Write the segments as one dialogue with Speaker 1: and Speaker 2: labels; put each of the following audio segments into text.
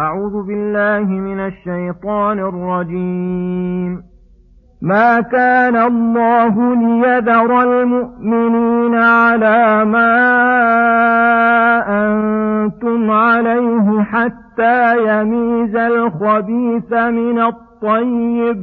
Speaker 1: أعوذ بالله من الشيطان الرجيم. ما كان الله ليذر المؤمنين على ما أنتم عليه حتى يميز الخبيث من الطيب.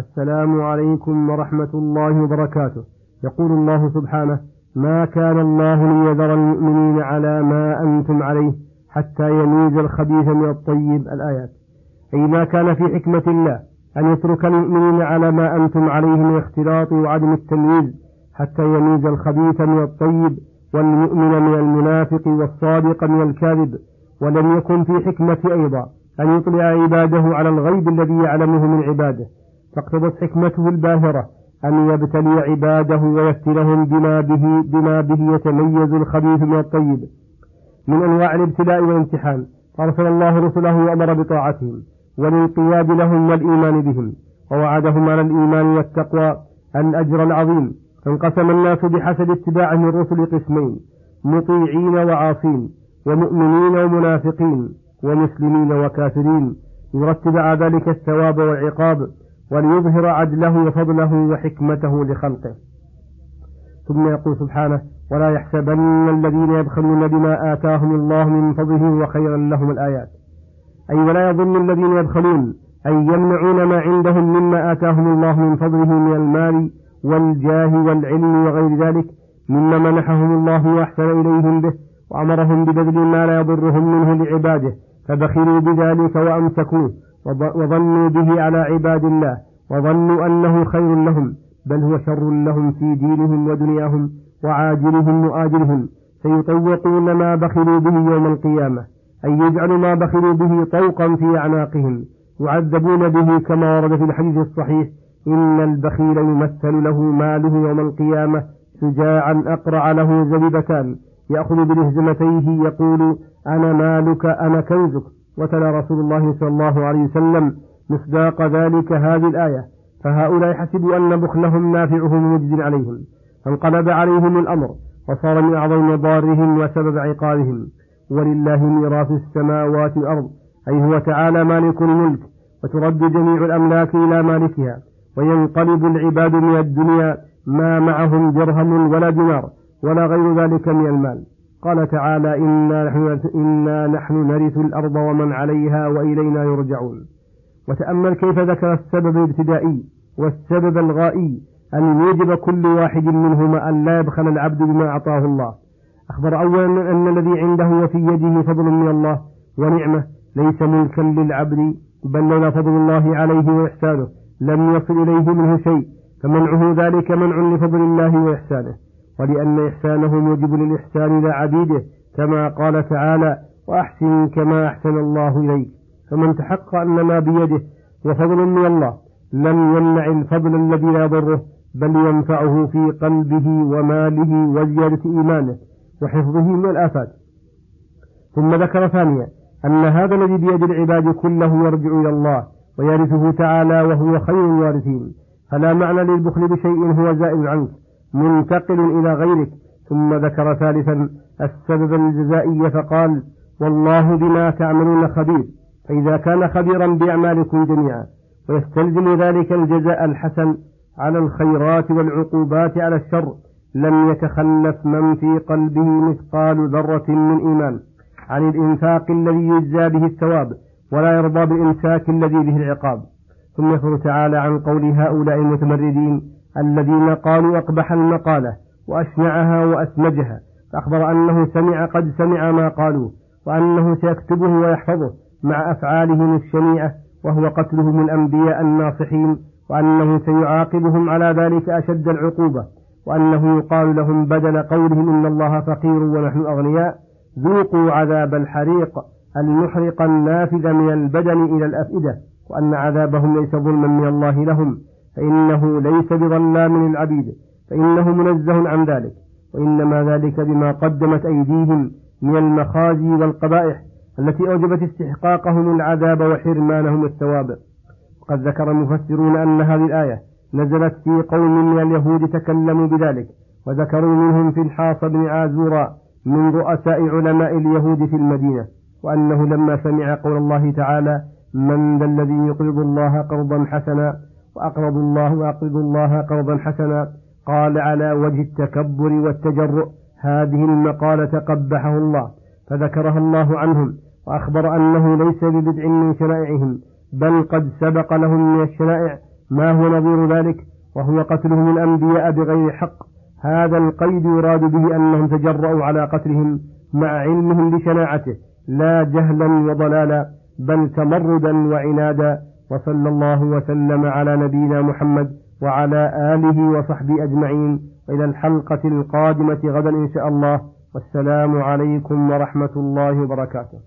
Speaker 2: السلام عليكم ورحمة الله وبركاته. يقول الله سبحانه ما كان الله ليذر المؤمنين على ما أنتم عليه حتى يميز الخبيث من الطيب. الآيات. أي ما كان في حكمة الله أن يترك المؤمنين على ما أنتم عليه من الاختلاط وعدم التمييز حتى يميز الخبيث من الطيب والمؤمن من المنافق والصادق من الكاذب. ولم يكن في حكمة أيضا أن يطلع عباده على الغيب الذي يعلمه من عباده. فاقتضت حكمته الباهرة أن يبتلي عباده ويفتنهم بما به, بما به يتميز الخبيث من الطيب. من أنواع الابتلاء والامتحان أرسل الله رسله وأمر بطاعتهم والانقياد لهم والإيمان بهم ووعدهم على الإيمان والتقوى الأجر العظيم. فانقسم الناس بحسب اتباعهم الرسل قسمين مطيعين وعاصين ومؤمنين ومنافقين ومسلمين وكافرين. يرتب على ذلك الثواب والعقاب وليظهر عدله وفضله وحكمته لخلقه. ثم يقول سبحانه ولا يحسبن الذين يبخلون بما آتاهم الله من فضله وخيرا لهم الآيات. أي ولا يظن الذين يبخلون أي يمنعون ما عندهم مما آتاهم الله من فضله من المال والجاه والعلم وغير ذلك مما منحهم الله وأحسن إليهم به وأمرهم ببذل ما لا يضرهم منه لعباده فبخلوا بذلك وأمسكوه. وظنوا به على عباد الله وظنوا أنه خير لهم بل هو شر لهم في دينهم ودنياهم وعاجلهم وآجلهم. سيطوقون ما بخلوا به يوم القيامة أي يجعل ما بخلوا به طوقا في أعناقهم. يعذبون به كما ورد في الحديث الصحيح إن البخيل يمثل له ماله يوم القيامة شجاعا أقرع له زبيبتان يأخذ بلهزمتيه يقول أنا مالك أنا كنزك. وتلا رسول الله صلى الله عليه وسلم مصداق ذلك هذه الآية فهؤلاء حسبوا أن بخلهم نافعهم مجد عليهم فانقلب عليهم الأمر وصار من أعظم مضارهم وسبب عقابهم. ولله ميراث السماوات والأرض أي هو تعالى مالك الملك وترد جميع الأملاك إلى مالكها وينقلب العباد من الدنيا ما معهم درهم ولا دينار ولا غير ذلك من المال. قال تعالى إنا نحن, إنا نحن نرث الأرض ومن عليها وإلينا يرجعون. وتأمل كيف ذكر السبب الابتدائي والسبب الغائي أن يوجب كل واحد منهما أن لا يبخل العبد بما أعطاه الله. أخبر أولا أن الذي عنده وفي يده فضل من الله ونعمة ليس ملكا للعبد بل لولا فضل الله عليه وإحسانه. لم يصل إليه منه شيء فمنعه ذلك منع لفضل الله وإحسانه. ولأن إحسانه موجب للإحسان إلى عبيده كما قال تعالى وأحسن كما أحسن الله إليك. فمن تحقق أن ما بيده وفضل من الله لم يمنع الفضل الذي لا يضره بل ينفعه في قلبه وماله وزيادة إيمانه وحفظه من الآفات. ثم ذكر ثانيا أن هذا الذي بيد العباد كله يرجع إلى الله ويرثه تعالى وهو خير الوارثين. فلا معنى للبخل بشيء هو زائل عنك. منتقل إلى غيرك. ثم ذكر ثالثا السبب الجزائي فقال والله بما تعملون خبير. فإذا كان خبيرا بأعمالكم جميعا ويستلزم ذلك الجزاء الحسن على الخيرات والعقوبات على الشر لم يتخلف من في قلبه مثقال ذرة من إيمان. عن الإنفاق الذي يجزى به الثواب ولا يرضى بالإمساك الذي به العقاب. ثم يخبر تعالى عن قول هؤلاء المتمردين الذين قالوا أقبح المقالة وأشنعها وأسمجها فأخبر أنه سمع قد سمع ما قالوا وأنه سيكتبه ويحفظه مع أفعالهم الشنيعة وهو قتلهم الأنبياء الناصحين وأنه سيعاقبهم على ذلك أشد العقوبة وأنه يقال لهم بدل قولهم إن الله فقير ونحن أغنياء ذوقوا عذاب الحريق المحرق النافذ من البدن إلى الأفئدة وأن عذابهم ليس ظلما من الله لهم. فإنه ليس بظلام للعبيد فإنه منزه عن ذلك وإنما ذلك بما قدمت أيديهم من المخازي والقبائح التي أوجبت استحقاقهم العذاب وحرمانهم الثواب. وقد ذكر المفسرون أن هذه الآية نزلت في قوم من اليهود تكلموا بذلك وذكروا منهم في الحاص بن عازورا من رؤساء علماء اليهود في المدينة وأنه لما سمع قول الله تعالى من ذا الذي يقرض الله قرضا حسنا وأقرض الله وأقرض الله قرضا حسنا. قال على وجه التكبر والتجرؤ هذه المقالة قبحه الله فذكرها الله عنهم وأخبر أنه ليس ببدع من شرائعهم بل قد سبق لهم من الشرائع ما هو نظير ذلك وهو قتلهم الأنبياء بغير حق. هذا القيد يراد به أنهم تجرؤوا على قتلهم مع علمهم بشناعته لا جهلا وضلالا بل تمردا وعنادا وصلى الله وسلم على نبينا محمد وعلى آله وصحبه أجمعين إلى الحلقة القادمة غدا إن شاء الله. والسلام عليكم ورحمة الله وبركاته.